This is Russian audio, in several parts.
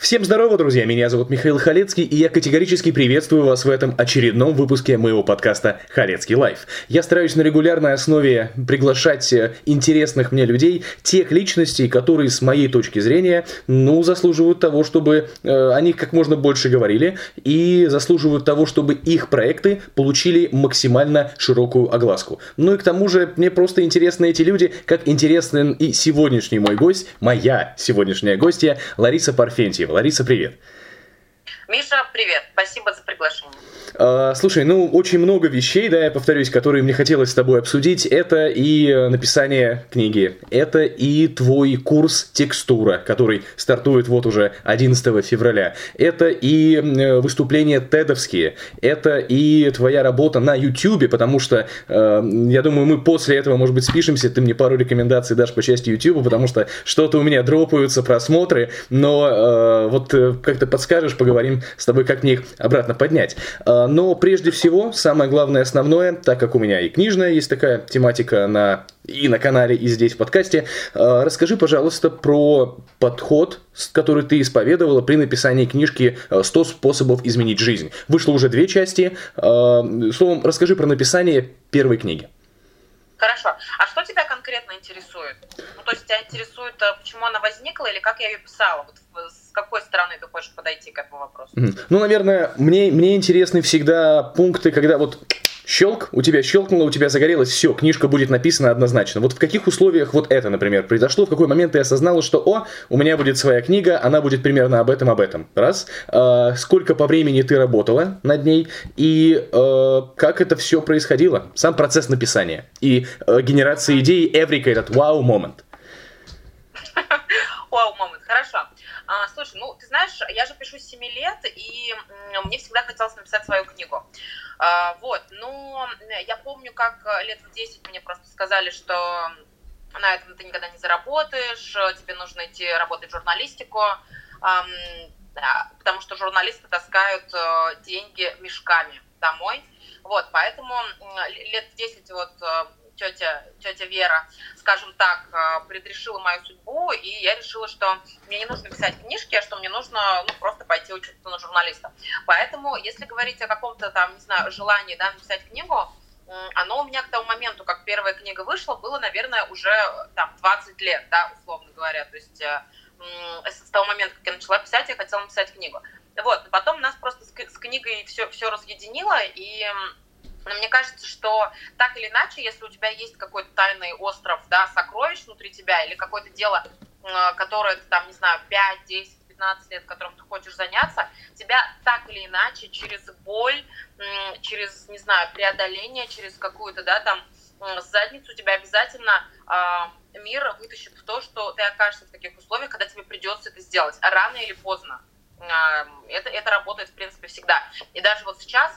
Всем здорово, друзья! Меня зовут Михаил Халецкий, и я категорически приветствую вас в этом очередном выпуске моего подкаста «Халецкий лайф». Я стараюсь на регулярной основе приглашать э, интересных мне людей, тех личностей, которые, с моей точки зрения, ну, заслуживают того, чтобы э, о них как можно больше говорили, и заслуживают того, чтобы их проекты получили максимально широкую огласку. Ну и к тому же, мне просто интересны эти люди, как интересен и сегодняшний мой гость, моя сегодняшняя гостья Лариса Парфентьева. Лариса, привет. Миша, привет. Спасибо за приглашение. А, слушай, ну, очень много вещей, да, я повторюсь, которые мне хотелось с тобой обсудить. Это и э, написание книги, это и твой курс текстура, который стартует вот уже 11 февраля. Это и э, выступления тедовские, это и твоя работа на YouTube, потому что, э, я думаю, мы после этого, может быть, спишемся, ты мне пару рекомендаций дашь по части YouTube, потому что что-то у меня дропаются просмотры, но вот как ты подскажешь, поговорим с тобой, как мне их обратно поднять. А, но прежде всего, самое главное, основное, так как у меня и книжная есть такая тематика на и на канале, и здесь в подкасте, а, расскажи, пожалуйста, про подход, который ты исповедовала при написании книжки «100 способов изменить жизнь». Вышло уже две части. А, словом, расскажи про написание первой книги. Хорошо. А что тебя конкретно интересует? Ну, то есть тебя интересует, почему она возникла или как я ее писала? Вот с какой стороны ты хочешь подойти к этому вопросу? Ну, наверное, мне, мне интересны всегда пункты, когда вот щелк, у тебя щелкнуло, у тебя загорелось, все, книжка будет написана однозначно. Вот в каких условиях вот это, например, произошло, в какой момент ты осознала, что, о, у меня будет своя книга, она будет примерно об этом, об этом. Раз. А, сколько по времени ты работала над ней, и а, как это все происходило, сам процесс написания и а, генерации идеи, эврика этот вау-момент. Вау-момент, хорошо. А, слушай, ну, ты знаешь, я же пишу с 7 лет, и мне всегда хотелось написать свою книгу. А, вот, но я помню, как лет в 10 мне просто сказали, что на этом ты никогда не заработаешь, тебе нужно идти работать в журналистику, потому что журналисты таскают э, деньги мешками домой. Вот, поэтому лет в 10 вот э, тетя, тетя Вера, скажем так, э, предрешила мою судьбу, и я решила, что мне не нужно писать книжки, а что мне нужно ну, просто пойти учиться на журналиста. Поэтому, если говорить о каком-то там, не знаю, желании да, написать книгу, оно у меня к тому моменту, как первая книга вышла, было, наверное, уже там 20 лет, да, условно говоря. То есть э, с того момента, как я начала писать, я хотела написать книгу. Вот, потом нас просто с книгой все, все разъединило, и но мне кажется, что так или иначе, если у тебя есть какой-то тайный остров, да, сокровищ внутри тебя, или какое-то дело, э, которое ты там, не знаю, 5, 10, 15 лет, которым ты хочешь заняться, тебя так или иначе через боль, через, не знаю, преодоление, через какую-то, да, там, задницу тебя обязательно э, мир вытащит в то, что ты окажешься в таких условиях, когда тебе придется это сделать, рано или поздно. Э, это, это работает, в принципе, всегда. И даже вот сейчас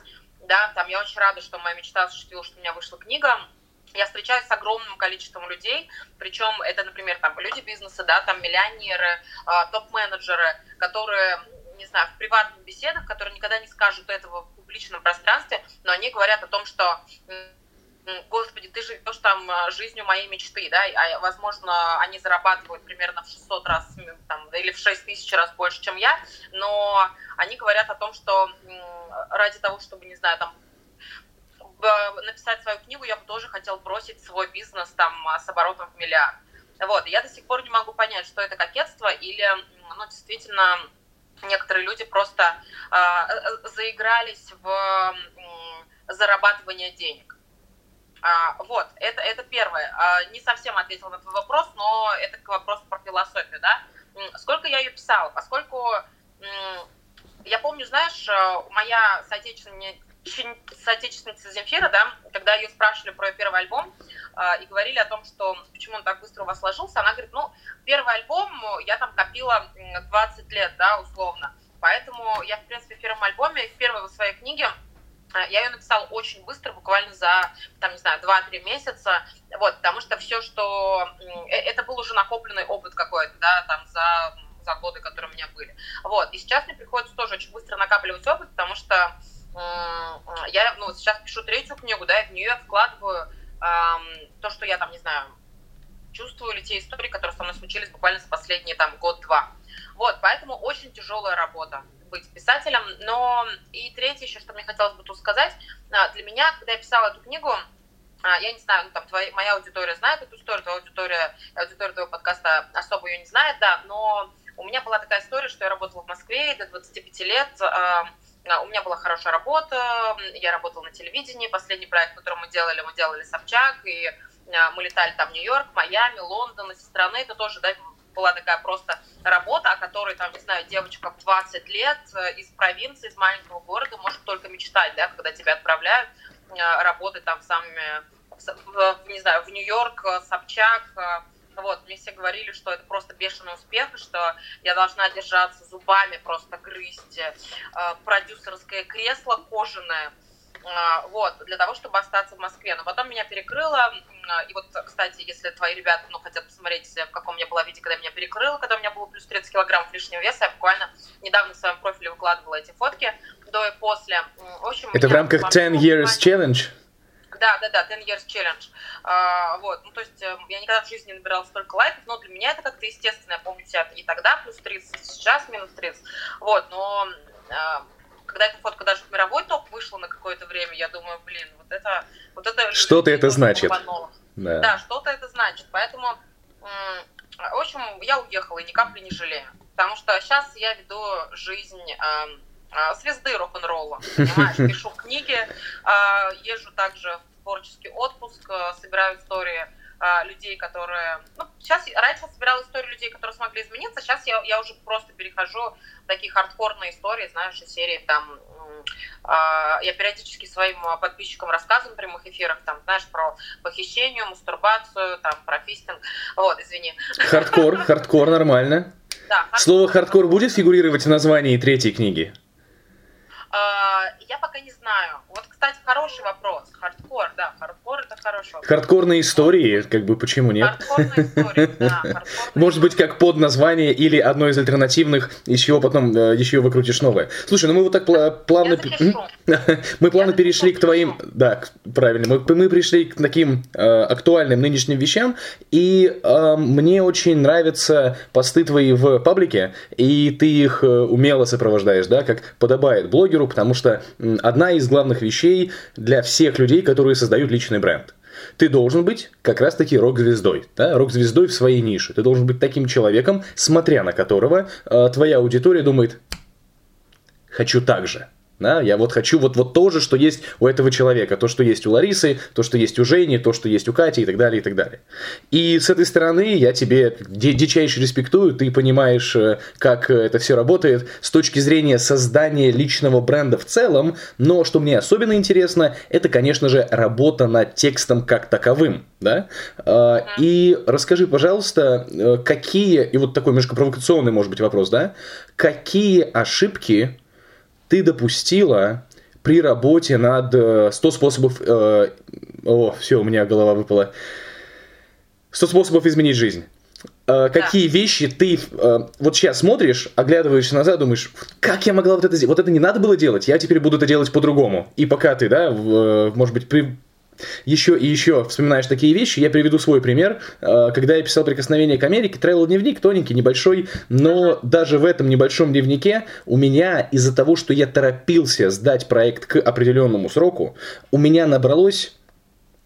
да, там я очень рада, что моя мечта осуществилась, что у меня вышла книга, я встречаюсь с огромным количеством людей, причем это, например, там люди бизнеса, да, там миллионеры, а, топ-менеджеры, которые, не знаю, в приватных беседах, которые никогда не скажут этого в публичном пространстве, но они говорят о том, что господи, ты живешь там а, жизнью моей мечты, да, а, возможно, они зарабатывают примерно в 600 раз там, или в 6 тысяч раз больше, чем я, но они говорят о том, что ради того, чтобы, не знаю, там, написать свою книгу, я бы тоже хотел бросить свой бизнес там с оборотом в миллиард. Вот, я до сих пор не могу понять, что это кокетство или, ну, действительно, некоторые люди просто э, заигрались в э, зарабатывание денег. А, вот, это, это первое. А, не совсем ответила на твой вопрос, но это к вопросу про философию, да. Сколько я ее писала? Поскольку я помню, знаешь, э, моя соотечественница, соотечественница Земфира, да, когда ее спрашивали про ее первый альбом э, и говорили о том, что почему он так быстро у вас сложился, она говорит, ну, первый альбом я там копила 20 лет, да, условно. Поэтому я, в принципе, в первом альбоме, в первой своей книге э, я ее написала очень быстро, буквально за, там, не знаю, 2-3 месяца, вот, потому что все, что... Это был уже накопленный опыт какой-то, да, там, за за годы, которые у меня были. Вот. И сейчас мне приходится тоже очень быстро накапливать опыт, потому что я ну, сейчас пишу третью книгу, да, и в нее вкладываю эм, то, что я там, не знаю, чувствую, или те истории, которые со мной случились буквально за последние там год-два. Вот, поэтому очень тяжелая работа быть писателем. Но и третье еще, что мне хотелось бы тут сказать, а, для меня, когда я писала эту книгу, а, я не знаю, ну, там, твоя, моя аудитория знает эту историю, твоя аудитория, аудитория твоего подкаста особо ее не знает, да, но у меня была такая история, что я работала в Москве до 25 лет, а, у меня была хорошая работа, я работала на телевидении, последний проект, который мы делали, мы делали Собчак, и мы летали там в Нью-Йорк, Майами, Лондон, из страны, это тоже, да, была такая просто работа, о которой, там, не знаю, девочка в 20 лет э, из провинции, из маленького города может только мечтать, да, когда тебя отправляют э, работать там самыми, в, не знаю, в Нью-Йорк, э, Собчак, вот, мне все говорили, что это просто бешеный успех, что я должна держаться зубами, просто грызть продюсерское кресло кожаное, а, вот, для того, чтобы остаться в Москве. Но потом меня перекрыло, и вот, кстати, если твои ребята, ну, хотят посмотреть, в каком я была виде, когда меня перекрыло, когда у меня было плюс 30 килограммов лишнего веса, я буквально недавно в своем профиле выкладывала эти фотки, до и после. В общем, Это в рамках 10 Years Challenge? Да, да, да, 10 Years Challenge. А, вот, ну, то есть э, я никогда в жизни не набирала столько лайков, но для меня это как-то естественно, я помню себя и тогда плюс 30, сейчас минус 30, вот, но а, когда эта фотка даже в мировой топ вышла на какое-то время, я думаю, блин, вот это... Вот это Что-то это значит. Да, да что-то это значит. Поэтому, в общем, я уехала и ни капли не жалею. Потому что сейчас я веду жизнь э, звезды рок-н-ролла, понимаешь? Пишу книги, э, езжу также в творческий отпуск, э, собираю истории людей, которые... Ну, сейчас, раньше я собирала истории людей, которые смогли измениться, сейчас я, я уже просто перехожу в такие хардкорные истории, знаешь, из серии там... А, я периодически своим подписчикам рассказываю в прямых эфирах, там, знаешь, про похищение, мастурбацию, там, про фистинг. Вот, извини. Хардкор, хардкор, нормально. Да, хардкор, Слово хардкор будет фигурировать в названии третьей книги? А, я пока не знаю. Вот, кстати, хороший вопрос. Хардкор, да, хардкор это хорошо. Хардкорные истории, как бы почему нет? Хардкорные истории, да. Может быть, как под название или одно из альтернативных, из чего потом э, еще выкрутишь новое. Слушай, ну мы вот так плавно... Мы плавно перешли к твоим... Да, правильно. Мы, мы пришли к таким э, актуальным нынешним вещам, и э, мне очень нравятся посты твои в паблике, и ты их э, умело сопровождаешь, да, как подобает блогеру, потому что одна из главных вещей для всех людей, которые создают личный бренд. Ты должен быть как раз-таки рок-звездой, да? рок-звездой в своей нише. Ты должен быть таким человеком, смотря на которого э, твоя аудитория думает, хочу так же. Да, я вот хочу вот, вот то же, что есть у этого человека, то, что есть у Ларисы, то, что есть у Жени, то, что есть у Кати и так далее, и так далее. И с этой стороны я тебе дичайше респектую, ты понимаешь, э, как это все работает с точки зрения создания личного бренда в целом, но что мне особенно интересно, это, конечно же, работа над текстом как таковым, да? Uh-huh. И расскажи, пожалуйста, э, какие, и вот такой немножко провокационный, может быть, вопрос, да? Какие ошибки ты допустила при работе над 100 э, способов... Э, о, все, у меня голова выпала. 100 способов изменить жизнь. Э, какие да. вещи ты э, вот сейчас смотришь, оглядываешься назад, думаешь, как я могла вот это сделать? Вот это не надо было делать, я теперь буду это делать по-другому. И пока ты, да, в, э, может быть, при, еще и еще вспоминаешь такие вещи. Я приведу свой пример. Э, когда я писал «Прикосновение к Америке», travel дневник тоненький, небольшой, но даже в этом небольшом дневнике у меня из-за того, что я торопился сдать проект к определенному сроку, у меня набралось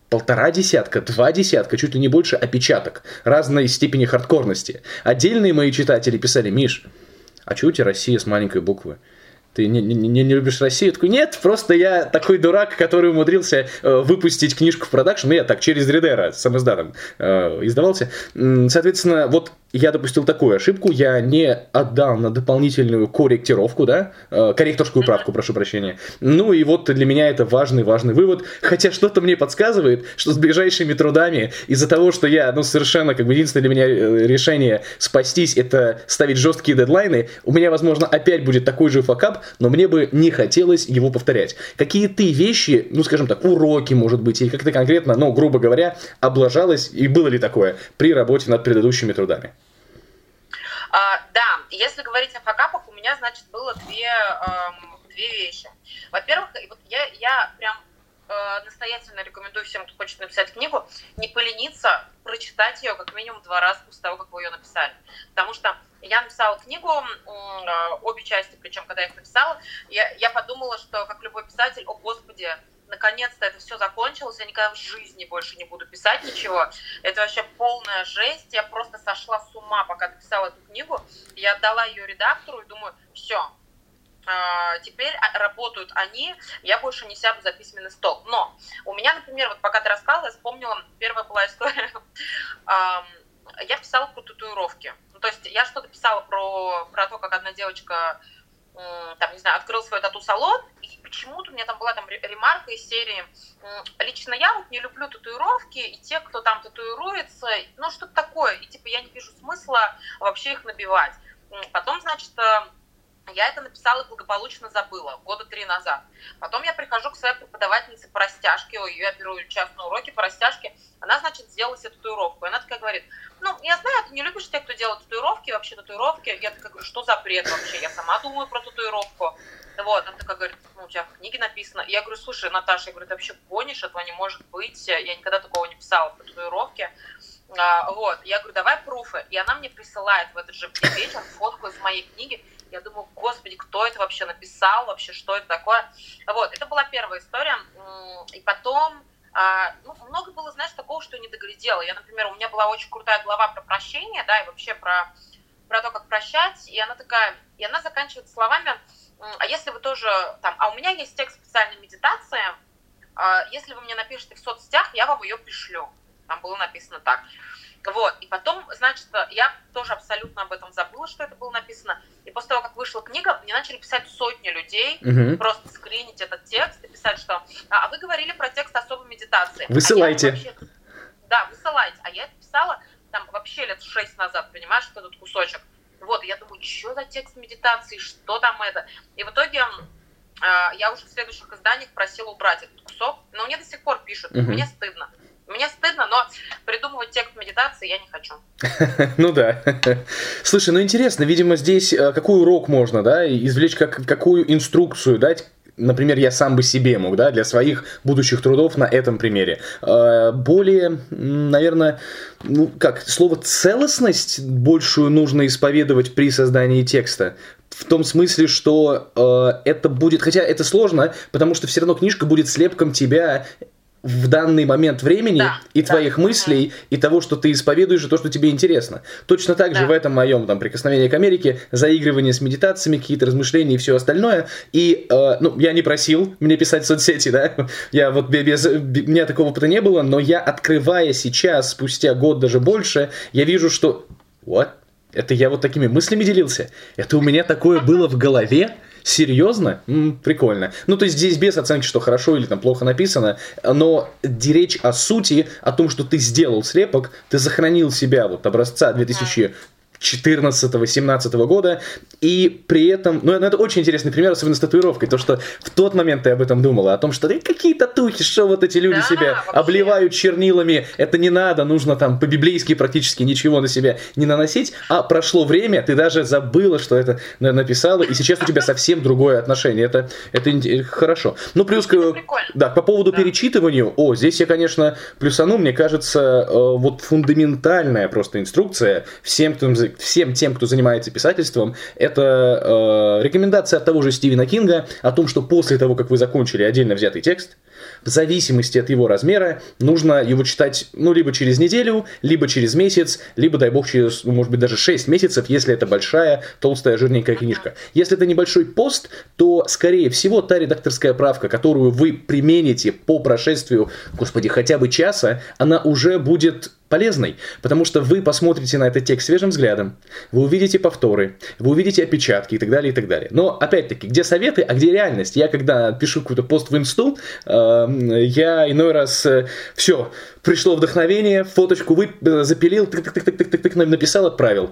полтора десятка, два десятка, чуть ли не больше опечаток разной степени хардкорности. Отдельные мои читатели писали, Миш, а что у тебя Россия с маленькой буквы? Ты не, не, не, не любишь Россию? Я такой, нет, просто я такой дурак, который умудрился э, выпустить книжку в продакшн, ну я так, через Редера, с издатом э, издавался. Соответственно, вот я допустил такую ошибку, я не отдал на дополнительную корректировку, да, э, корректорскую правку, прошу прощения. Ну и вот для меня это важный-важный вывод, хотя что-то мне подсказывает, что с ближайшими трудами, из-за того, что я, ну, совершенно, как бы, единственное для меня э, решение спастись, это ставить жесткие дедлайны, у меня, возможно, опять будет такой же факап, но мне бы не хотелось его повторять. Какие ты вещи, ну, скажем так, уроки, может быть, или как-то конкретно, ну, грубо говоря, облажалась, и было ли такое при работе над предыдущими трудами? А, да, если говорить о факапах, у меня, значит, было две, эм, две вещи. Во-первых, вот я, я прям настоятельно рекомендую всем, кто хочет написать книгу, не полениться, прочитать ее как минимум два раза после того, как вы ее написали. Потому что я написала книгу, э, обе части, причем когда я их написала, я, я подумала, что, как любой писатель, о господи, наконец-то это все закончилось, я никогда в жизни больше не буду писать ничего. Это вообще полная жесть, я просто сошла с ума, пока написала эту книгу. Я отдала ее редактору и думаю, все, теперь работают они, я больше не сяду за письменный стол. Но у меня, например, вот пока ты рассказывала, я вспомнила, первая была история, я писала про татуировки. Ну, то есть я что-то писала про, про то, как одна девочка там, не знаю, открыл свой тату-салон, и почему-то у меня там была там ремарка из серии «Лично я вот не люблю татуировки, и те, кто там татуируется, ну, что-то такое, и типа я не вижу смысла вообще их набивать». Потом, значит, э, я это написала и благополучно забыла года три назад. Потом я прихожу к своей преподавательнице по растяжке, я беру частные уроки по растяжке, она, значит, сделала себе татуировку. И она такая говорит, ну, я знаю, ты не любишь тех, кто делает татуировки, вообще татуировки. Я такая говорю, что за бред вообще? Я сама думаю про татуировку. Вот, она такая говорит, ну, у тебя в книге написано. Я говорю, слушай, Наташа, я говорю, ты вообще гонишь, этого не может быть. Я никогда такого не писала про татуировки. А, вот, я говорю, давай пруфы. И она мне присылает в этот же вечер фотку из моей книги. Я думаю, господи, кто это вообще написал, вообще, что это такое. Вот, это была первая история. И потом, а, ну, много было, знаешь, такого, что не доглядела. Я, например, у меня была очень крутая глава про прощение, да, и вообще про, про то, как прощать. И она такая, и она заканчивается словами, а если вы тоже там, а у меня есть текст специальной медитации, а, если вы мне напишете в соцсетях, я вам ее пришлю. Там было написано так. Вот, и потом, значит, я тоже абсолютно об этом забыла, что это было написано. И после того, как вышла книга, мне начали писать сотни людей, угу. просто скринить этот текст и писать, что а, а вы говорили про текст особой медитации. Высылайте. А вообще... Да, высылайте. А я это писала там вообще лет шесть назад, понимаешь, этот кусочек. Вот, я думаю, что за текст медитации, что там это. И в итоге э, я уже в следующих изданиях просила убрать этот кусок, но мне до сих пор пишут, угу. мне стыдно. Мне стыдно, но придумывать текст медитации я не хочу. ну да. Слушай, ну интересно, видимо, здесь э, какой урок можно, да, извлечь, как, какую инструкцию дать, например, я сам бы себе мог, да, для своих будущих трудов на этом примере. Э, более, наверное, ну как, слово целостность большую нужно исповедовать при создании текста. В том смысле, что э, это будет, хотя это сложно, потому что все равно книжка будет слепком тебя в данный момент времени да, и да, твоих мыслей, и того, что ты исповедуешь, и то, что тебе интересно. Точно так да. же в этом моем там прикосновении к Америке, заигрывание с медитациями, какие-то размышления и все остальное. И, э, ну, я не просил мне писать в соцсети, да, я вот без, у меня такого опыта не было, но я, открывая сейчас, спустя год даже больше, я вижу, что, what? Это я вот такими мыслями делился? Это у меня такое было в голове? Серьезно? М-м, прикольно. Ну, то есть здесь без оценки, что хорошо или там плохо написано, но речь о сути, о том, что ты сделал слепок, ты сохранил себя вот образца 2000 14-17 года, и при этом, ну, это очень интересный пример, особенно с татуировкой, то, что в тот момент ты об этом думала, о том, что да какие татухи, что вот эти люди да, себя вообще. обливают чернилами, это не надо, нужно там по-библейски практически ничего на себя не наносить, а прошло время, ты даже забыла, что это написала, и сейчас у тебя совсем другое отношение, это, это хорошо. Ну, плюс, да, по поводу да. перечитывания, о, здесь я, конечно, плюсану, мне кажется, э, вот фундаментальная просто инструкция всем, кто всем тем, кто занимается писательством, это э, рекомендация от того же Стивена Кинга о том, что после того, как вы закончили отдельно взятый текст, в зависимости от его размера, нужно его читать, ну, либо через неделю, либо через месяц, либо, дай бог, через, ну, может быть, даже 6 месяцев, если это большая, толстая, жирненькая книжка. Если это небольшой пост, то, скорее всего, та редакторская правка, которую вы примените по прошествию, господи, хотя бы часа, она уже будет полезной, потому что вы посмотрите на этот текст свежим взглядом, вы увидите повторы, вы увидите опечатки и так далее, и так далее. Но, опять-таки, где советы, а где реальность? Я, когда пишу какой-то пост в инсту, э, я иной раз э, все, пришло вдохновение, фоточку вы, запилил, тык-тык-тык-тык-тык, написал, отправил.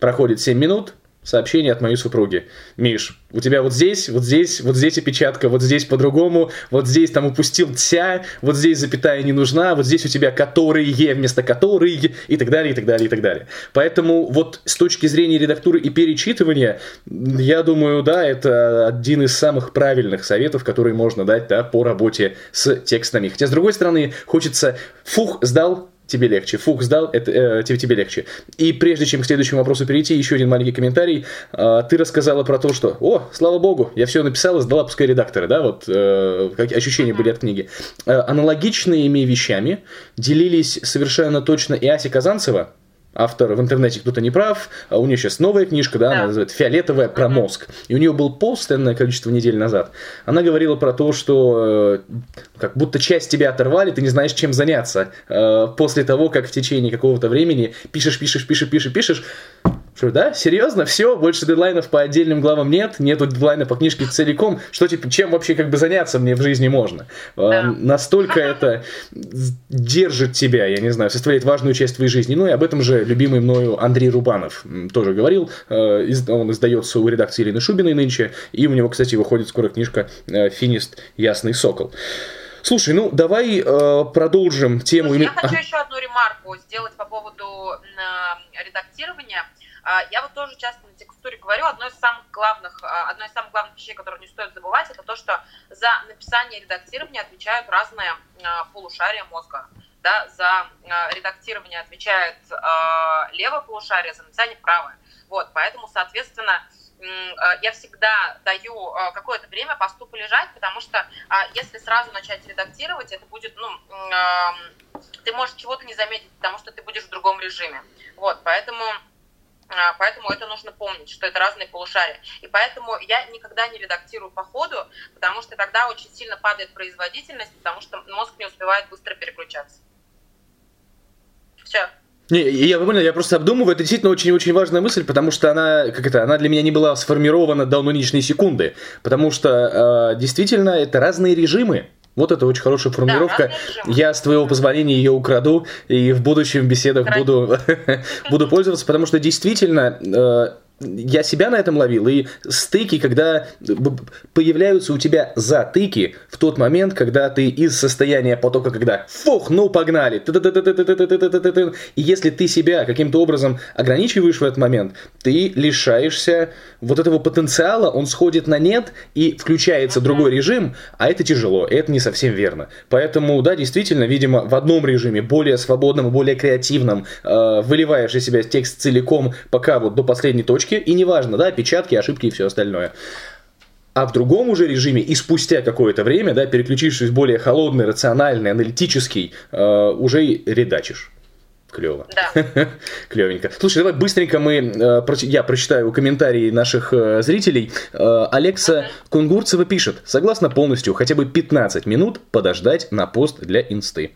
Проходит 7 минут, сообщение от моей супруги. Миш, у тебя вот здесь, вот здесь, вот здесь опечатка, вот здесь по-другому, вот здесь там упустил тя, вот здесь запятая не нужна, вот здесь у тебя которые вместо которые и так далее, и так далее, и так далее. Поэтому вот с точки зрения редактуры и перечитывания, я думаю, да, это один из самых правильных советов, которые можно дать да, по работе с текстами. Хотя, с другой стороны, хочется, фух, сдал, тебе легче. Фух сдал, это, э, тебе, тебе легче. И прежде чем к следующему вопросу перейти, еще один маленький комментарий. Э, ты рассказала про то, что, о, слава богу, я все написала, сдала, пускай редакторы, да, вот э, какие ощущения были от книги. Э, аналогичными вещами делились совершенно точно и Ася Казанцева, автор в интернете кто-то не прав, а у нее сейчас новая книжка, да, да. она называется «Фиолетовая про мозг». И у нее был пост энное количество недель назад. Она говорила про то, что э, как будто часть тебя оторвали, ты не знаешь, чем заняться. Э, после того, как в течение какого-то времени пишешь, пишешь, пишешь, пишешь, пишешь, что, да? Серьезно? Все? Больше дедлайнов по отдельным главам нет? Нету дедлайна по книжке целиком? Что, типа, чем вообще как бы заняться мне в жизни можно? Да. Настолько это держит тебя, я не знаю, составляет важную часть твоей жизни. Ну и об этом же любимый мною Андрей Рубанов тоже говорил. Э, он издается у редакции Елены Шубиной нынче. И у него, кстати, выходит скоро книжка э, «Финист. Ясный сокол». Слушай, ну давай э, продолжим тему. Слушай, я хочу еще одну ремарку сделать по поводу э, редактирования. А, я вот тоже часто на текстуре говорю, одно из самых главных, а, одно из самых главных вещей, которые не стоит забывать, это то, что за написание и редактирование отвечают разные а, полушария мозга. Да, за редактирование отвечает левое полушарие, за написание правое. Вот, поэтому, соответственно, я всегда даю какое-то время посту полежать, потому что если сразу начать редактировать, это будет, ну, ты можешь чего-то не заметить, потому что ты будешь в другом режиме. Вот, поэтому а, поэтому это нужно помнить, что это разные полушария. И поэтому я никогда не редактирую по ходу, потому что тогда очень сильно падает производительность, потому что мозг не успевает быстро переключаться. Все. Не, я понял, я просто обдумываю, это действительно очень-очень важная мысль, потому что она, как это, она для меня не была сформирована до нынешней секунды, потому что э, действительно это разные режимы, вот это очень хорошая формулировка. Да, Я с твоего позволения ее украду и в будущем беседах буду, буду пользоваться, потому что действительно э, я себя на этом ловил, и стыки, когда появляются у тебя затыки в тот момент, когда ты из состояния потока, когда фух, ну погнали, и если ты себя каким-то образом ограничиваешь в этот момент, ты лишаешься вот этого потенциала, он сходит на нет и включается другой режим, а это тяжело, это не совсем верно. Поэтому, да, действительно, видимо, в одном режиме, более свободном, более креативном, выливаешь из себя текст целиком, пока вот до последней точки, точки, и неважно, да, опечатки, ошибки и все остальное. А в другом уже режиме и спустя какое-то время, да, переключившись в более холодный, рациональный, аналитический, э, уже редачишь. Клево. Да. Клевенько. Слушай, давай быстренько мы, э, я прочитаю комментарии наших э, зрителей. Э, Алекса uh-huh. Кунгурцева пишет, согласно полностью, хотя бы 15 минут подождать на пост для инсты.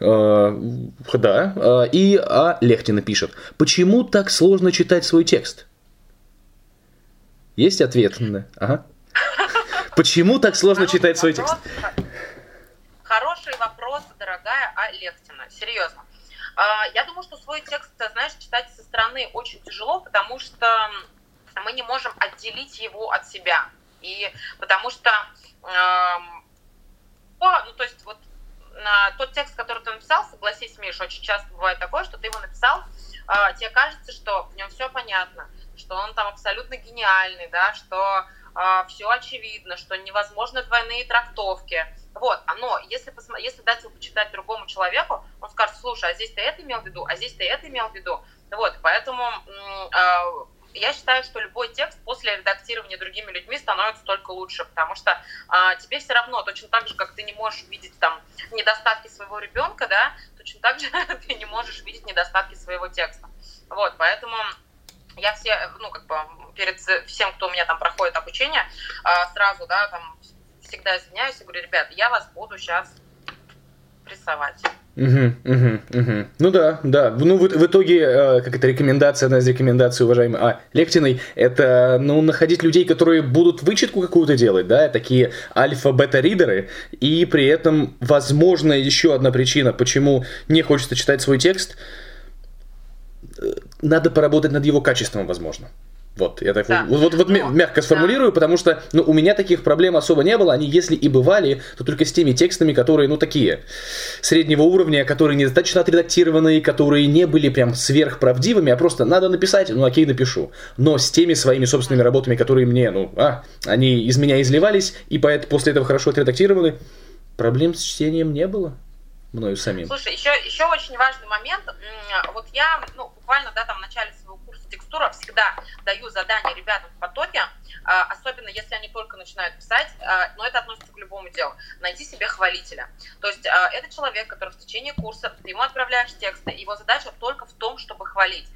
Да. И А. Лехтина пишет, почему так сложно читать свой текст? Есть ответ? Ага. Почему так сложно читать свой текст? Хороший вопрос, дорогая Алексина. Серьезно. А, я думаю, что свой текст, знаешь, читать со стороны очень тяжело, потому что мы не можем отделить его от себя. И потому что, эм, ну, то есть вот тот текст, который ты написал, согласись, Миш, очень часто бывает такое, что ты его написал, э, тебе кажется, что в нем все понятно, что он там абсолютно гениальный, да, что э, а, все очевидно, что невозможны двойные трактовки. Вот, но если, посмотри, если дать его почитать другому человеку, он скажет, слушай, а здесь ты это имел в виду, а здесь ты это имел в виду. Вот, поэтому э, я считаю, что любой текст после редактирования другими людьми становится только лучше, потому что э, тебе все равно, точно так же, как ты не можешь видеть там недостатки своего ребенка, да, точно так же ты не можешь видеть недостатки своего текста. Вот, поэтому я все, ну, как бы, перед всем, кто у меня там проходит обучение, а, сразу, да, там, всегда извиняюсь и говорю, ребят, я вас буду сейчас прессовать. Угу, угу, угу. Ну да, да. Ну в, в итоге, э, как это рекомендация, одна из рекомендаций, уважаемой а, Лектиной, это, ну, находить людей, которые будут вычетку какую-то делать, да, такие альфа-бета-ридеры, и при этом, возможно, еще одна причина, почему не хочется читать свой текст – надо поработать над его качеством, возможно. Вот, я так да. вот, вот, вот ну, мягко сформулирую, да. потому что ну, у меня таких проблем особо не было. Они, если и бывали, то только с теми текстами, которые, ну, такие, среднего уровня, которые недостаточно отредактированные, которые не были прям сверхправдивыми, а просто надо написать, ну, окей, напишу. Но с теми своими собственными работами, которые мне, ну, а, они из меня изливались, и поэтому после этого хорошо отредактированы, проблем с чтением не было мною самим. Слушай, еще, еще очень важный момент. Вот я, ну, буквально, да, там в начале своего курса текстура всегда даю задания ребятам в потоке, а, особенно если они только начинают писать, а, но это относится к любому делу, найти себе хвалителя. То есть а, это человек, который в течение курса, ты ему отправляешь тексты, его задача только в том, чтобы хвалить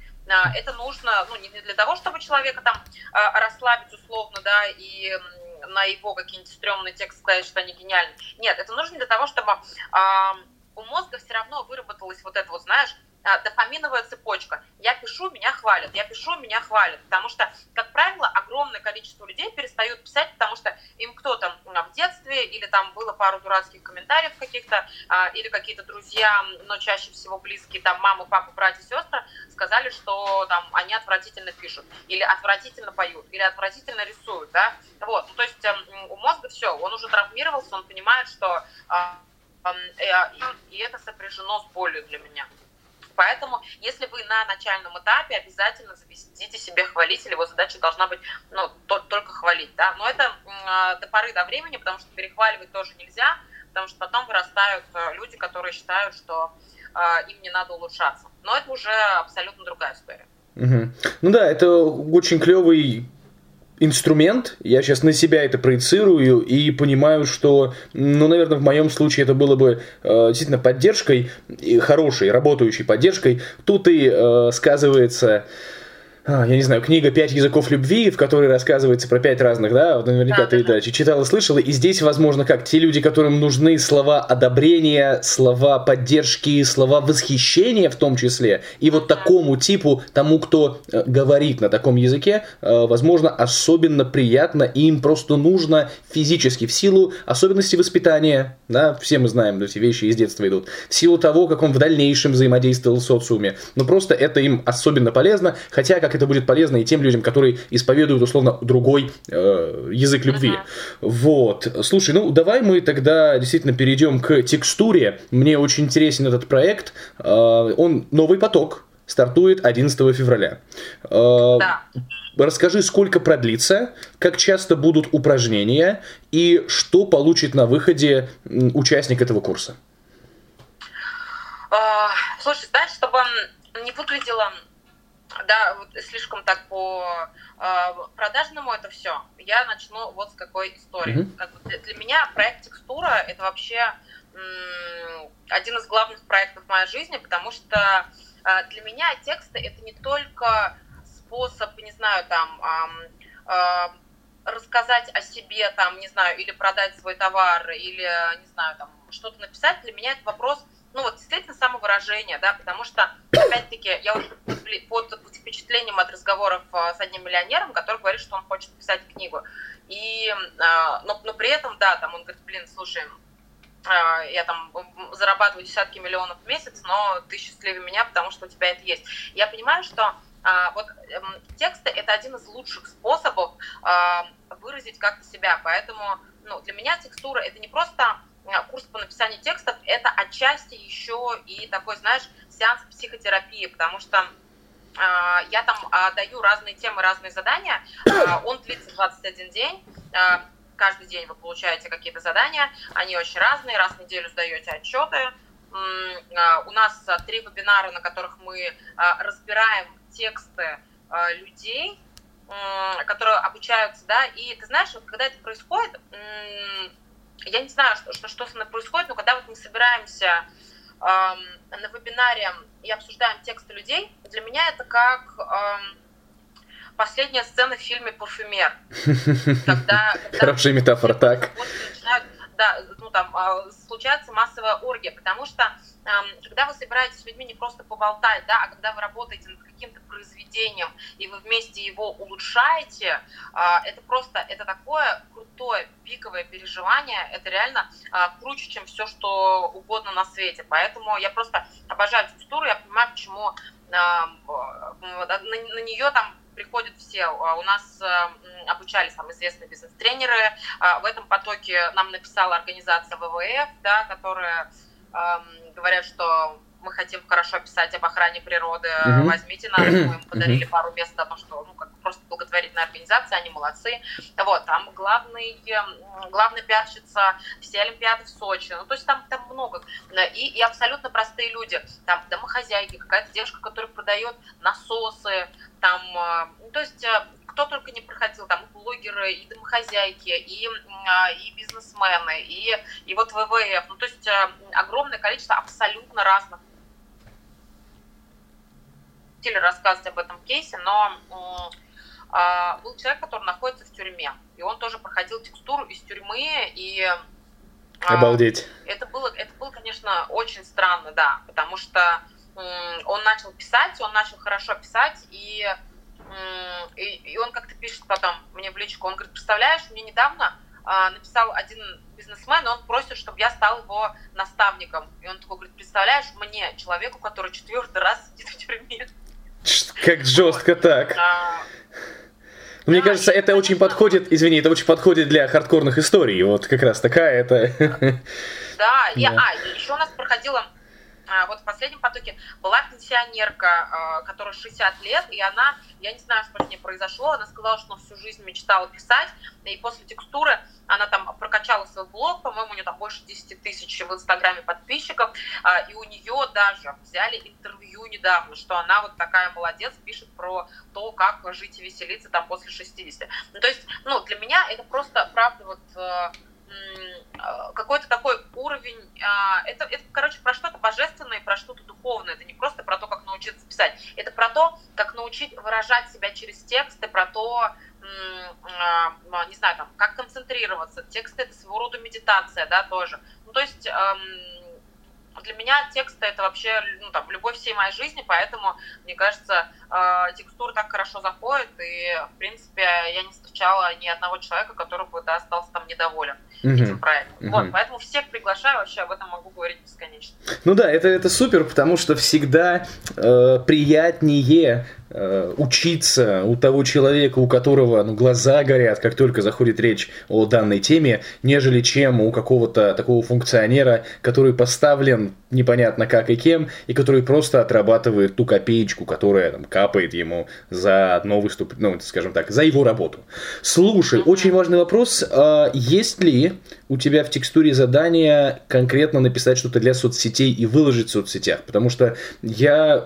это нужно, ну, не для того, чтобы человека там расслабить условно, да, и на его какие-нибудь стрёмные тексты сказать, что они гениальны. Нет, это нужно для того, чтобы у мозга все равно выработалась вот это вот, знаешь, а, дофаминовая цепочка. Я пишу, меня хвалят, я пишу, меня хвалят. Потому что, как правило, огромное количество людей перестают писать, потому что им кто-то в детстве или там было пару дурацких комментариев каких-то, а, или какие-то друзья, но чаще всего близкие, там мама, папа, братья, сестры, сказали, что там они отвратительно пишут, или отвратительно поют, или отвратительно рисуют, да. Вот, ну, то есть эм, у мозга все, он уже травмировался, он понимает, что а, и это сопряжено с болью для меня. Поэтому, если вы на начальном этапе, обязательно заведите себе хвалитель, его задача должна быть ну, то, только хвалить. Да? Но это э, до поры до времени, потому что перехваливать тоже нельзя, потому что потом вырастают э, люди, которые считают, что э, им не надо улучшаться. Но это уже абсолютно другая история. Угу. Ну да, это очень клевый инструмент, я сейчас на себя это проецирую и понимаю, что, ну, наверное, в моем случае это было бы э, действительно поддержкой, хорошей, работающей поддержкой. Тут и э, сказывается я не знаю, книга «Пять языков любви», в которой рассказывается про пять разных, да, вот наверняка да, ты да, читала, слышала, и здесь, возможно, как те люди, которым нужны слова одобрения, слова поддержки, слова восхищения в том числе, и вот такому типу, тому, кто э, говорит на таком языке, э, возможно, особенно приятно, и им просто нужно физически, в силу особенностей воспитания, да, все мы знаем, эти вещи из детства идут, в силу того, как он в дальнейшем взаимодействовал в социуме, но просто это им особенно полезно, хотя, как это будет полезно и тем людям, которые исповедуют, условно, другой э, язык любви. Uh-huh. Вот. Слушай, ну давай мы тогда действительно перейдем к текстуре. Мне очень интересен этот проект. Э, он новый поток, стартует 11 февраля. Э, да. Расскажи, сколько продлится, как часто будут упражнения и что получит на выходе участник этого курса. А, слушай, знаешь, чтобы не выглядело да, вот слишком так по э, продажному это все, я начну вот с какой истории. Mm-hmm. Как бы для, меня проект текстура это вообще м, один из главных проектов моей жизни, потому что э, для меня тексты это не только способ, не знаю, там э, э, рассказать о себе, там, не знаю, или продать свой товар, или, не знаю, там, что-то написать, для меня это вопрос ну вот действительно самовыражение, да, потому что, опять-таки, я уже под впечатлением от разговоров а, с одним миллионером, который говорит, что он хочет писать книгу. И, а, но, но при этом, да, там он говорит, блин, слушай, а, я там зарабатываю десятки миллионов в месяц, но ты счастливее меня, потому что у тебя это есть. Я понимаю, что вот эм, тексты это один из лучших способов выразить как-то себя, поэтому ну, для меня текстура это не просто курс по написанию текстов это отчасти еще и такой, знаешь, сеанс психотерапии, потому что э, я там э, даю разные темы, разные задания. Э, он длится 21 день. Э, каждый день вы получаете какие-то задания. Они очень разные. Раз в неделю сдаете отчеты. Э, у нас три вебинара, на которых мы э, разбираем тексты э, людей, которые обучаются, да, и ты знаешь, когда это происходит, я не знаю, что, что, что со мной происходит, но когда вот мы собираемся эм, на вебинаре и обсуждаем тексты людей, для меня это как эм, последняя сцена в фильме «Парфюмер». Когда, когда Хорошая метафора, так. Начинают, да, ну там а, случается массовая оргия, потому что когда вы собираетесь с людьми не просто поболтать, да, а когда вы работаете над каким-то произведением, и вы вместе его улучшаете, а, это просто, это такое крутое, пиковое переживание, это реально а, круче, чем все, что угодно на свете. Поэтому я просто обожаю текстуру, я понимаю, почему на, на нее там приходят все. У нас обучались там известные бизнес-тренеры. В этом потоке нам написала организация ВВФ, да, которая говорят, что мы хотим хорошо писать об охране природы, mm-hmm. возьмите нас, мы им подарили mm-hmm. пару мест, потому что, ну, как просто благотворительная организация, они молодцы. Вот, там главный, главная пиарщица все Олимпиады в Сочи, ну, то есть там, там много. И, и абсолютно простые люди, там домохозяйки, какая-то девушка, которая продает насосы, там, э, ну, то есть э, кто только не проходил, там и блогеры, и домохозяйки, и, а, и бизнесмены, и, и вот ВВФ, ну, то есть э, огромное количество абсолютно разных хотели рассказывать об этом кейсе, но а, был человек, который находится в тюрьме, и он тоже проходил текстуру из тюрьмы, и а, Обалдеть. Это было, это было, конечно, очень странно, да, потому что он начал писать, он начал хорошо писать, и, и, и он как-то пишет потом мне в личку, он говорит, представляешь, мне недавно а, написал один бизнесмен, и он просит, чтобы я стал его наставником. И он такой говорит, представляешь, мне, человеку, который четвертый раз сидит в тюрьме. Как жестко так. А, мне кажется, это очень подходит, извини, это очень подходит для хардкорных историй. Вот как раз такая это. Да, и, а, еще у нас проходила вот в последнем потоке была пенсионерка, а, которая 60 лет, и она, я не знаю, что с ней произошло, она сказала, что всю жизнь мечтала писать, и после текстуры она там прокачала свой блог, по-моему, у нее там больше 10 тысяч в Инстаграме подписчиков, а, и у нее даже взяли интервью недавно, что она вот такая молодец, пишет про то, как жить и веселиться там после 60. Ну, то есть, ну, для меня это просто, правда, вот э, Э, какой-то такой уровень, а, это, это, короче, про что-то божественное, про что-то духовное, это не просто про то, как научиться писать, это про то, как научить выражать себя через тексты, про то, а, не знаю, там, как концентрироваться, тексты это своего рода медитация, да, тоже, ну, то есть для меня тексты это вообще ну, там, любовь всей моей жизни, поэтому, мне кажется, э, текстура так хорошо заходит, и, в принципе, я не встречала ни одного человека, который бы да, остался там недоволен uh-huh. этим проектом. Uh-huh. Вот, поэтому всех приглашаю, вообще об этом могу говорить бесконечно. Ну да, это, это супер, потому что всегда э, приятнее учиться у того человека, у которого ну, глаза горят, как только заходит речь о данной теме, нежели чем у какого-то такого функционера, который поставлен непонятно как и кем, и который просто отрабатывает ту копеечку, которая там, капает ему за одно выступление, ну, скажем так, за его работу. Слушай, очень важный вопрос. А есть ли у тебя в текстуре задание конкретно написать что-то для соцсетей и выложить в соцсетях? Потому что я,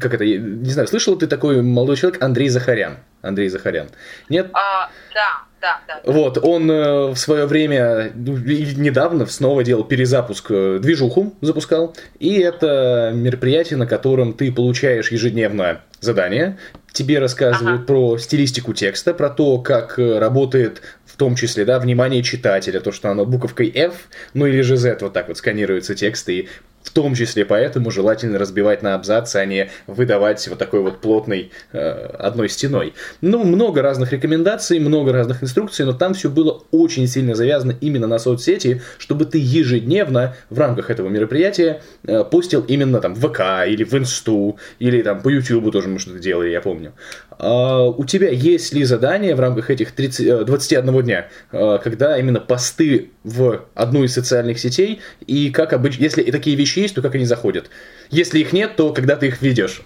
как это, не знаю, слышал ты такой молодой человек Андрей Захарян? Андрей Захарян. Нет? А, да, да, да. Вот, он э, в свое время, ну, недавно снова делал перезапуск, э, движуху запускал, и это мероприятие, на котором ты получаешь ежедневно задание, тебе рассказывают ага. про стилистику текста, про то, как э, работает в том числе, да, внимание читателя, то, что оно буковкой F, ну или же Z, вот так вот сканируются тексты, и в том числе поэтому желательно разбивать на абзацы, а не выдавать вот такой вот плотной э, одной стеной. Ну, много разных рекомендаций, много разных инструкций, но там все было очень сильно завязано именно на соцсети, чтобы ты ежедневно в рамках этого мероприятия э, постил именно там в ВК или в Инсту, или там по Ютубу тоже мы что-то делали, я помню. А у тебя есть ли задание в рамках этих 30, 21 э, дня, э, когда именно посты в одну из социальных сетей, и как обычно, если такие вещи есть, то как они заходят? Если их нет, то когда ты их ведешь?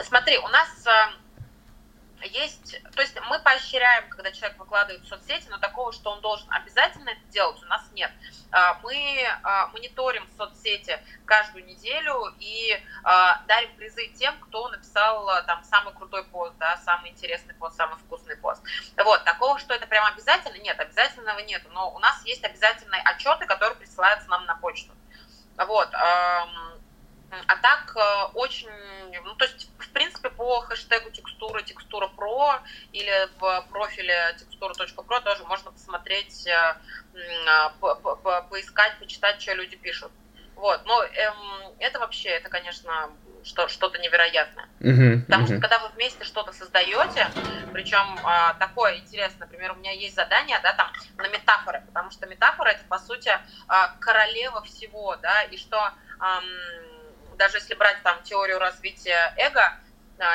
Смотри, у нас есть, то есть мы поощряем, когда человек выкладывает в соцсети, но такого, что он должен обязательно это делать, у нас нет. А, мы а, мониторим соцсети каждую неделю и а, дарим призы тем, кто написал там самый крутой пост, да, самый интересный пост, самый вкусный пост. Вот, такого, что это прям обязательно, нет, обязательного нет, но у нас есть обязательные отчеты, которые присылаются нам на почту. Вот, а так э, очень, ну то есть в принципе по хэштегу текстура текстура про или в профиле текстура.про тоже можно посмотреть, э, а, по -по поискать, почитать, что люди пишут. Вот, но эм, это вообще, это, конечно, что, что-то невероятное. Uh-huh, Потому uh-huh. что когда вы вместе что-то создаете, причем а, такое интересное, например, у меня есть задание, да, там, на метафоры, потому что метафора это, по сути, а, королева всего, да, и что... Ам, даже если брать там теорию развития эго,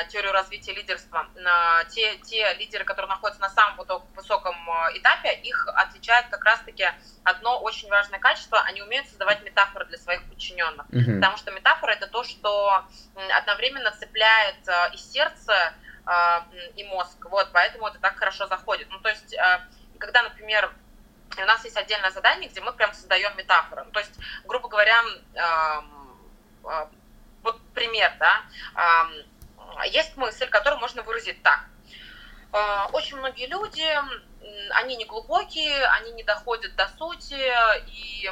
теорию развития лидерства, те, те лидеры, которые находятся на самом высоком этапе, их отличает как раз-таки одно очень важное качество, они умеют создавать метафоры для своих подчиненных, mm-hmm. потому что метафора это то, что одновременно цепляет и сердце, и мозг, вот, поэтому это так хорошо заходит. Ну, то есть, когда, например, у нас есть отдельное задание, где мы прям создаем метафоры. Ну, то есть, грубо говоря, вот пример, да, есть мысль, которую можно выразить так. А, очень многие люди, они не глубокие, они не доходят до сути, и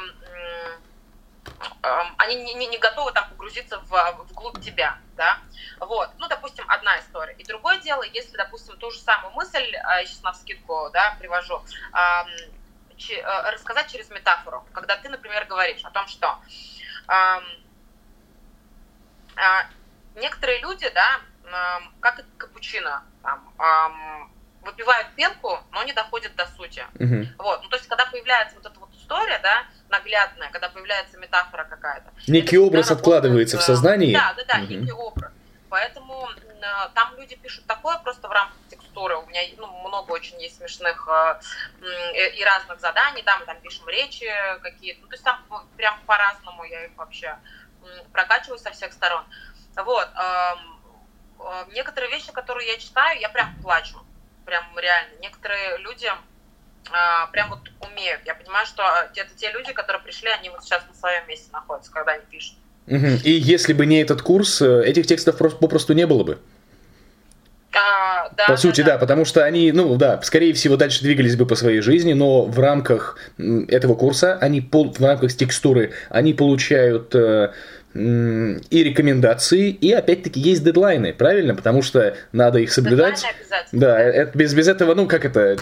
они не, не, не готовы там погрузиться в, вглубь тебя, да, вот, ну, допустим, одна история. И другое дело, если, допустим, ту же самую мысль, я сейчас на вскидку, да, привожу, э, рассказать через метафору, когда ты, например, говоришь о том, что некоторые люди, да, как и капучино, там, выпивают пенку, но не доходят до сути. Uh-huh. Вот, ну то есть, когда появляется вот эта вот история, да, наглядная, когда появляется метафора какая-то. Некий образ откладывается в сознании. Да, да, да, uh-huh. некий образ. Поэтому там люди пишут такое просто в рамках текстуры. У меня ну, много очень есть смешных э, и разных заданий, да, мы там пишем речи какие-то. Ну, то есть там прям по-разному я их вообще прокачиваю со всех сторон. Вот. Э, некоторые вещи, которые я читаю, я прям плачу. Прям реально. Некоторые люди а, прям вот умеют. Я понимаю, что это те люди, которые пришли, они вот сейчас на своем месте находятся, когда они пишут. И если бы не этот курс, э, этих текстов попросту не было бы. А, да, по да, сути, да. да, потому что они, ну да, скорее всего, дальше двигались бы по своей жизни, но в рамках этого курса, они в рамках текстуры, они получают э, и рекомендации, и опять-таки есть дедлайны, правильно? Потому что надо их соблюдать. Да, это, без, без этого, ну как это,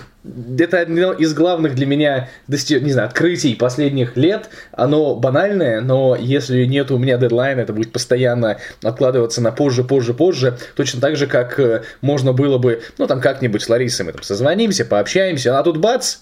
это одно из главных для меня дости... не знаю, открытий последних лет. Оно банальное, но если нет у меня дедлайна, это будет постоянно откладываться на позже, позже, позже. Точно так же, как э, можно было бы, ну там как-нибудь с Ларисой мы там созвонимся, пообщаемся, а тут бац,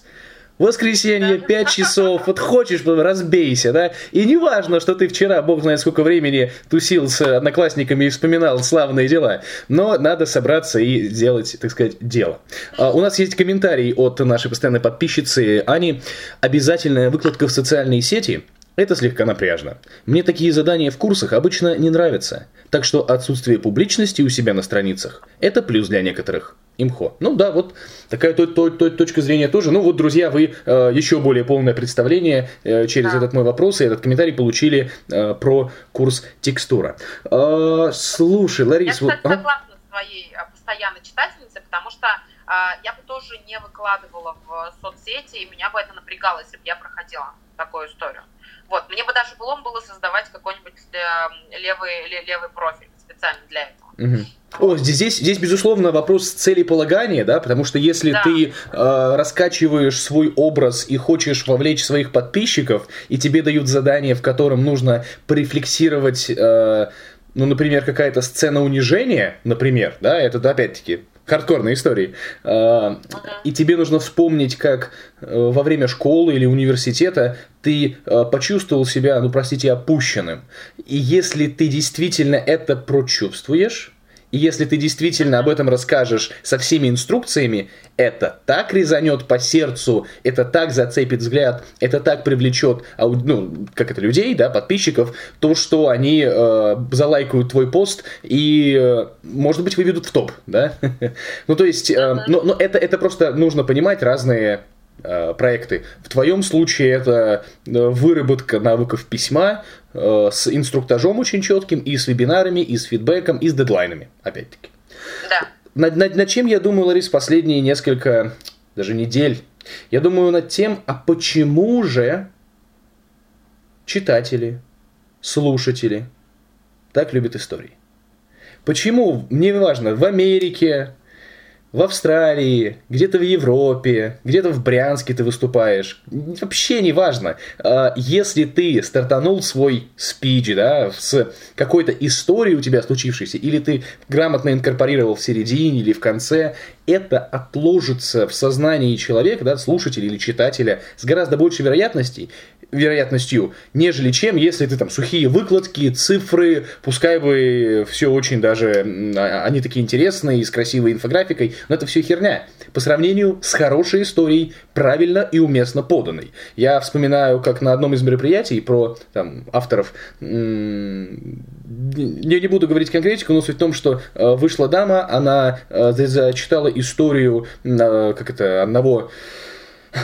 Воскресенье, 5 часов, вот хочешь, разбейся, да? И не важно, что ты вчера, бог знает сколько времени, тусил с одноклассниками и вспоминал славные дела, но надо собраться и сделать, так сказать, дело. А, у нас есть комментарий от нашей постоянной подписчицы Ани. Обязательная выкладка в социальные сети – это слегка напряжно. Мне такие задания в курсах обычно не нравятся. Так что отсутствие публичности у себя на страницах – это плюс для некоторых имхо. Ну да, вот такая то, то, то, точка зрения тоже. Ну вот, друзья, вы э, еще более полное представление э, через да. этот мой вопрос и этот комментарий получили э, про курс текстура. Э, слушай, Ларис... Я, кстати, вот, согласна с твоей э, постоянной читательницей, потому что э, я бы тоже не выкладывала в соцсети, и меня бы это напрягало, если бы я проходила такую историю. Вот, мне бы даже было было создавать какой-нибудь э, левый, левый профиль специально для этого. Угу. О, здесь, здесь, безусловно, вопрос целеполагания, да, потому что если да. ты э, раскачиваешь свой образ и хочешь вовлечь своих подписчиков, и тебе дают задание, в котором нужно порефлексировать, э, ну, например, какая-то сцена унижения, например, да, это опять-таки хардкорной истории. Э, и тебе нужно вспомнить, как э, во время школы или университета ты э, почувствовал себя, ну, простите, опущенным. И если ты действительно это прочувствуешь, и если ты действительно об этом расскажешь со всеми инструкциями, это так резанет по сердцу, это так зацепит взгляд, это так привлечет, ну, как это, людей, да, подписчиков, то, что они э, залайкают твой пост и, э, может быть, выведут в топ, да? ну, то есть, э, но, но это, это просто нужно понимать разные Э, проекты. В твоем случае это э, выработка навыков письма с инструктажом очень четким, и с вебинарами, и с фидбэком, и с дедлайнами, опять-таки. Да. Над, над, над чем я думаю, Ларис, последние несколько, даже недель? Я думаю над тем, а почему же читатели, слушатели так любят истории? Почему, мне важно, в Америке, в Австралии, где-то в Европе, где-то в Брянске ты выступаешь. Вообще не важно. А, если ты стартанул свой спич, да, с какой-то историей у тебя случившейся, или ты грамотно инкорпорировал в середине или в конце, это отложится в сознании человека, да, слушателя или читателя с гораздо большей вероятностью, вероятностью, нежели чем, если ты там сухие выкладки, цифры, пускай бы все очень даже, а, они такие интересные, и с красивой инфографикой, но это все херня. По сравнению с хорошей историей, правильно и уместно поданной. Я вспоминаю, как на одном из мероприятий про там, авторов, я не буду говорить конкретику, но суть в том, что э, вышла дама, она э, зачитала историю, э, как это, одного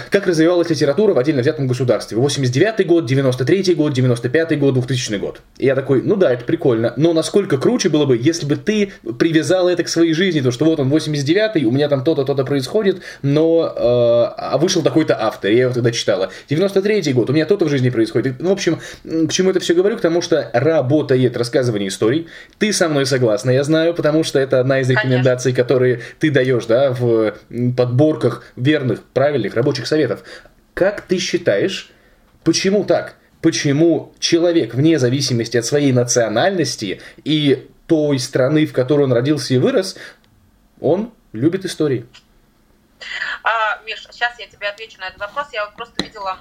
как развивалась литература в отдельно взятом государстве. 89 год, 93 год, 95 год, 2000 год. И я такой, ну да, это прикольно, но насколько круче было бы, если бы ты привязал это к своей жизни, то что вот он 89-й, у меня там то-то, то-то происходит, но э, вышел такой-то автор, я его тогда читала. 93 год, у меня то-то в жизни происходит. Ну, в общем, к чему это все говорю? К тому, что работает рассказывание историй. Ты со мной согласна, я знаю, потому что это одна из рекомендаций, Конечно. которые ты даешь, да, в подборках верных, правильных, рабочих рабочих советов. Как ты считаешь, почему так? Почему человек, вне зависимости от своей национальности и той страны, в которой он родился и вырос, он любит истории? А, Миш, сейчас я тебе отвечу на этот вопрос. Я вот просто видела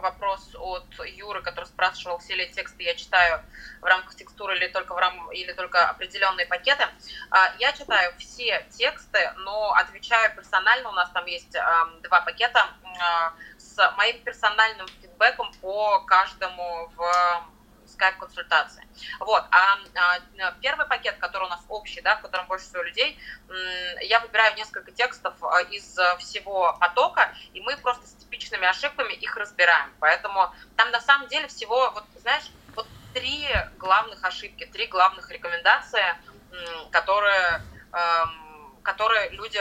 вопрос от Юры, который спрашивал, все ли тексты я читаю в рамках текстуры или только, в рам... или только определенные пакеты. А, я читаю все тексты, но отвечаю персонально. У нас там есть два пакета с моим персональным фидбэком по каждому в скайп-консультации. Вот. А, а первый пакет, который у нас общий, да, в котором больше всего людей, я выбираю несколько текстов а, из всего потока, и мы просто с типичными ошибками их разбираем. Поэтому там на самом деле всего, вот знаешь, вот три главных ошибки, три главных рекомендации, которые, эм, которые люди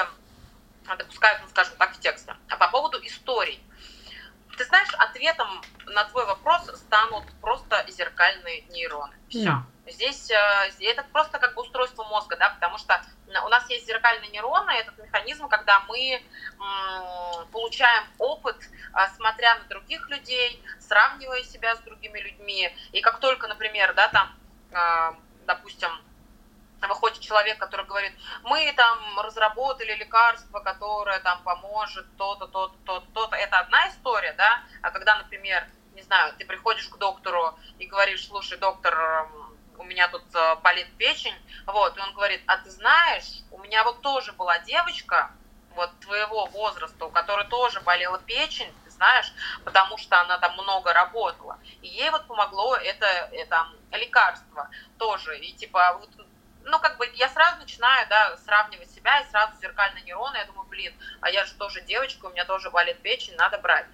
допускают, ну, скажем так, в тексте. А по поводу историй. Ты знаешь, ответом на твой вопрос станут просто зеркальные нейроны. Все. Mm. Здесь э, это просто как бы устройство мозга, да, потому что у нас есть зеркальные нейроны, этот механизм, когда мы получаем опыт, а, смотря на других людей, сравнивая себя с другими людьми. И как только, например, да, там, а, допустим, выходит человек, который говорит, мы там разработали лекарство, которое там поможет то-то, то-то, то-то, то-то. Это одна история, да, а когда, например, не знаю, ты приходишь к доктору и говоришь, слушай, доктор, у меня тут э, болит печень, вот, и он говорит, а ты знаешь, у меня вот тоже была девочка, вот твоего возраста, у которой тоже болела печень, ты знаешь, потому что она там много работала, и ей вот помогло это, это лекарство тоже, и типа вот ну, как бы я сразу начинаю, да, сравнивать себя, и сразу зеркальные нейроны, я думаю, блин, а я же тоже девочка, у меня тоже болит печень, надо брать.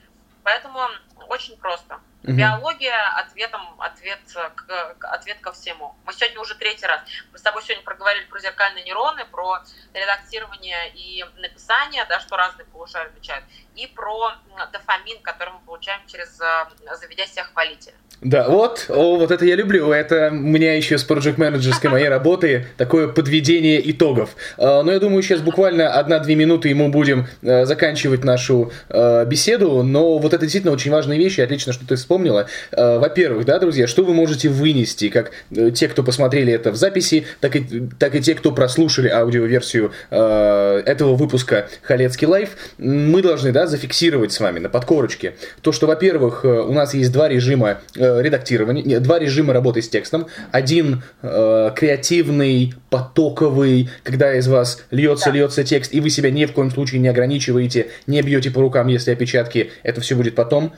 Поэтому очень просто. Угу. Биология ответом, ответ, к, ответ ко всему. Мы сегодня уже третий раз. Мы с тобой сегодня проговорили про зеркальные нейроны, про редактирование и написание, да, что разные полушария отвечают, и про дофамин, который мы получаем через э, заведя себя хвалителя. Да, вот, о, вот это я люблю. Это у меня еще с project менеджерской моей работы такое подведение итогов. А, но я думаю, сейчас буквально одна-две минуты и мы будем э, заканчивать нашу э, беседу. Но вот это действительно очень важная вещь, и отлично, что ты вспомнила. А, во-первых, да, друзья, что вы можете вынести, как э, те, кто посмотрели это в записи, так и, так и те, кто прослушали аудиоверсию этого выпуска Халецкий лайф. Мы должны, да, зафиксировать с вами на подкорочке то, что, во-первых, у нас есть два режима Э, редактирования, два режима работы с текстом. Один э, креативный, потоковый, когда из вас льется, да. льется текст, и вы себя ни в коем случае не ограничиваете, не бьете по рукам, если опечатки, это все будет потом.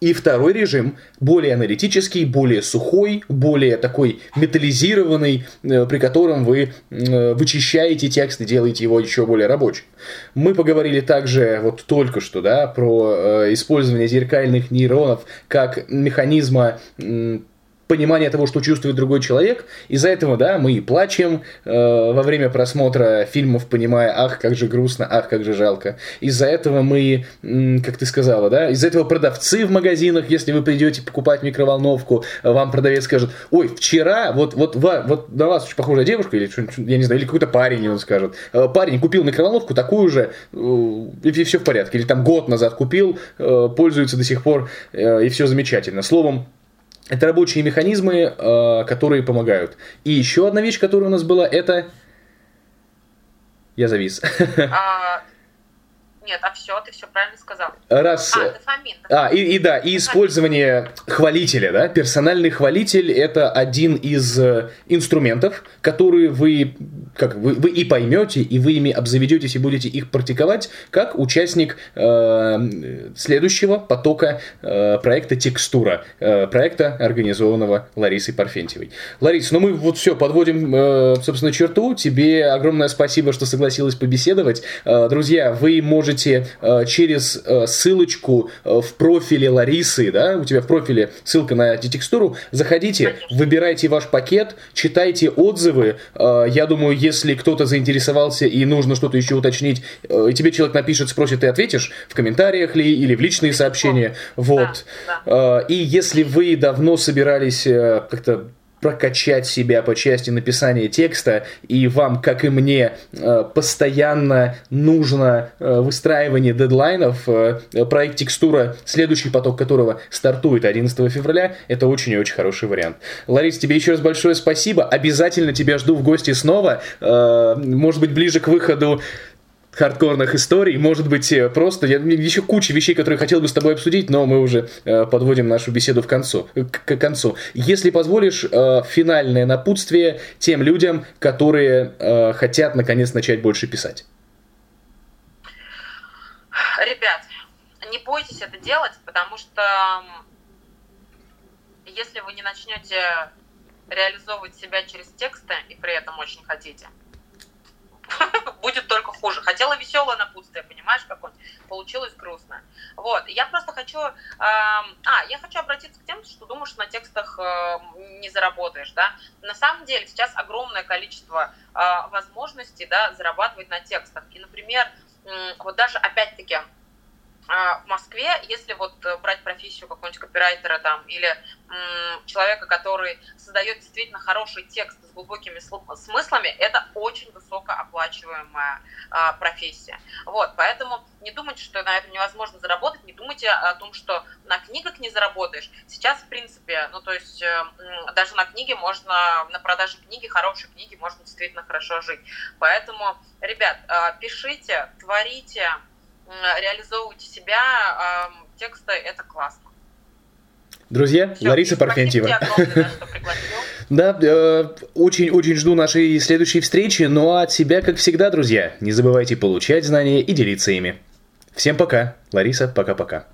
И второй режим, более аналитический, более сухой, более такой металлизированный, э, при котором вы э, вычищаете текст и делаете его еще более рабочим. Мы поговорили также вот только что да, про э, использование зеркальных нейронов как механизма понимание того, что чувствует другой человек. Из-за этого, да, мы и плачем э, во время просмотра фильмов, понимая, ах, как же грустно, ах, как же жалко. Из-за этого мы, как ты сказала, да, из-за этого продавцы в магазинах, если вы придете покупать микроволновку, вам продавец скажет, ой, вчера, вот, вот, вот на вас очень похожая девушка, или я не знаю, или какой-то парень, он скажет, «Э, парень купил микроволновку такую же, э, и все в порядке. Или там год назад купил, э, пользуется до сих пор, и все замечательно. Словом, это рабочие механизмы, э, которые помогают. И еще одна вещь, которая у нас была, это Я завис. А, нет, а все, ты все правильно сказал. Раз... А, дофамин. дофамин. А, и, и да, и использование хвалителя, да, персональный хвалитель это один из э, инструментов, которые вы, как вы, вы и поймете, и вы ими обзаведетесь и будете их практиковать, как участник э, следующего потока э, проекта Текстура, э, проекта, организованного Ларисой Парфентьевой. Ларис, ну мы вот все, подводим, э, собственно, черту. Тебе огромное спасибо, что согласилась побеседовать. Э, друзья, вы можете можете э, через э, ссылочку э, в профиле Ларисы, да, у тебя в профиле ссылка на текстуру, заходите, выбирайте ваш пакет, читайте отзывы. Я думаю, если кто-то заинтересовался и нужно что-то еще уточнить, тебе человек напишет, спросит, ты ответишь в комментариях ли или в личные сообщения. Вот. И если вы давно собирались как-то прокачать себя по части написания текста, и вам, как и мне, э, постоянно нужно э, выстраивание дедлайнов, э, проект текстура, следующий поток которого стартует 11 февраля, это очень и очень хороший вариант. Ларис, тебе еще раз большое спасибо, обязательно тебя жду в гости снова, может быть, ближе к выходу хардкорных историй. Может быть, э, просто я, еще куча вещей, которые хотел бы с тобой обсудить, но мы уже э, подводим нашу беседу в концу, к, к концу. Если позволишь, э, финальное напутствие тем людям, которые э, хотят наконец начать больше писать. Ребят, не бойтесь это делать, потому что если вы не начнете реализовывать себя через тексты и при этом очень хотите, будет только хуже. Хотела веселое напутствие, понимаешь, какое Получилось грустно. Вот, я просто хочу... Э, а, я хочу обратиться к тем, что думаешь, на текстах э, не заработаешь, да. На самом деле сейчас огромное количество э, возможностей, да, зарабатывать на текстах. И, например, э, вот даже, опять-таки, в Москве, если вот брать профессию какого-нибудь копирайтера там или м, человека, который создает действительно хороший текст с глубокими смыслами, это очень высокооплачиваемая а, профессия. Вот, поэтому не думайте, что на этом невозможно заработать, не думайте о том, что на книгах не заработаешь. Сейчас, в принципе, ну, то есть э, даже на книге можно, на продаже книги, хорошей книги можно действительно хорошо жить. Поэтому, ребят, э, пишите, творите, реализовывайте себя, тексты, это классно. Друзья, Все, Лариса Парфентьева. Да, очень-очень э, жду нашей следующей встречи. Ну а от себя, как всегда, друзья, не забывайте получать знания и делиться ими. Всем пока. Лариса, пока-пока.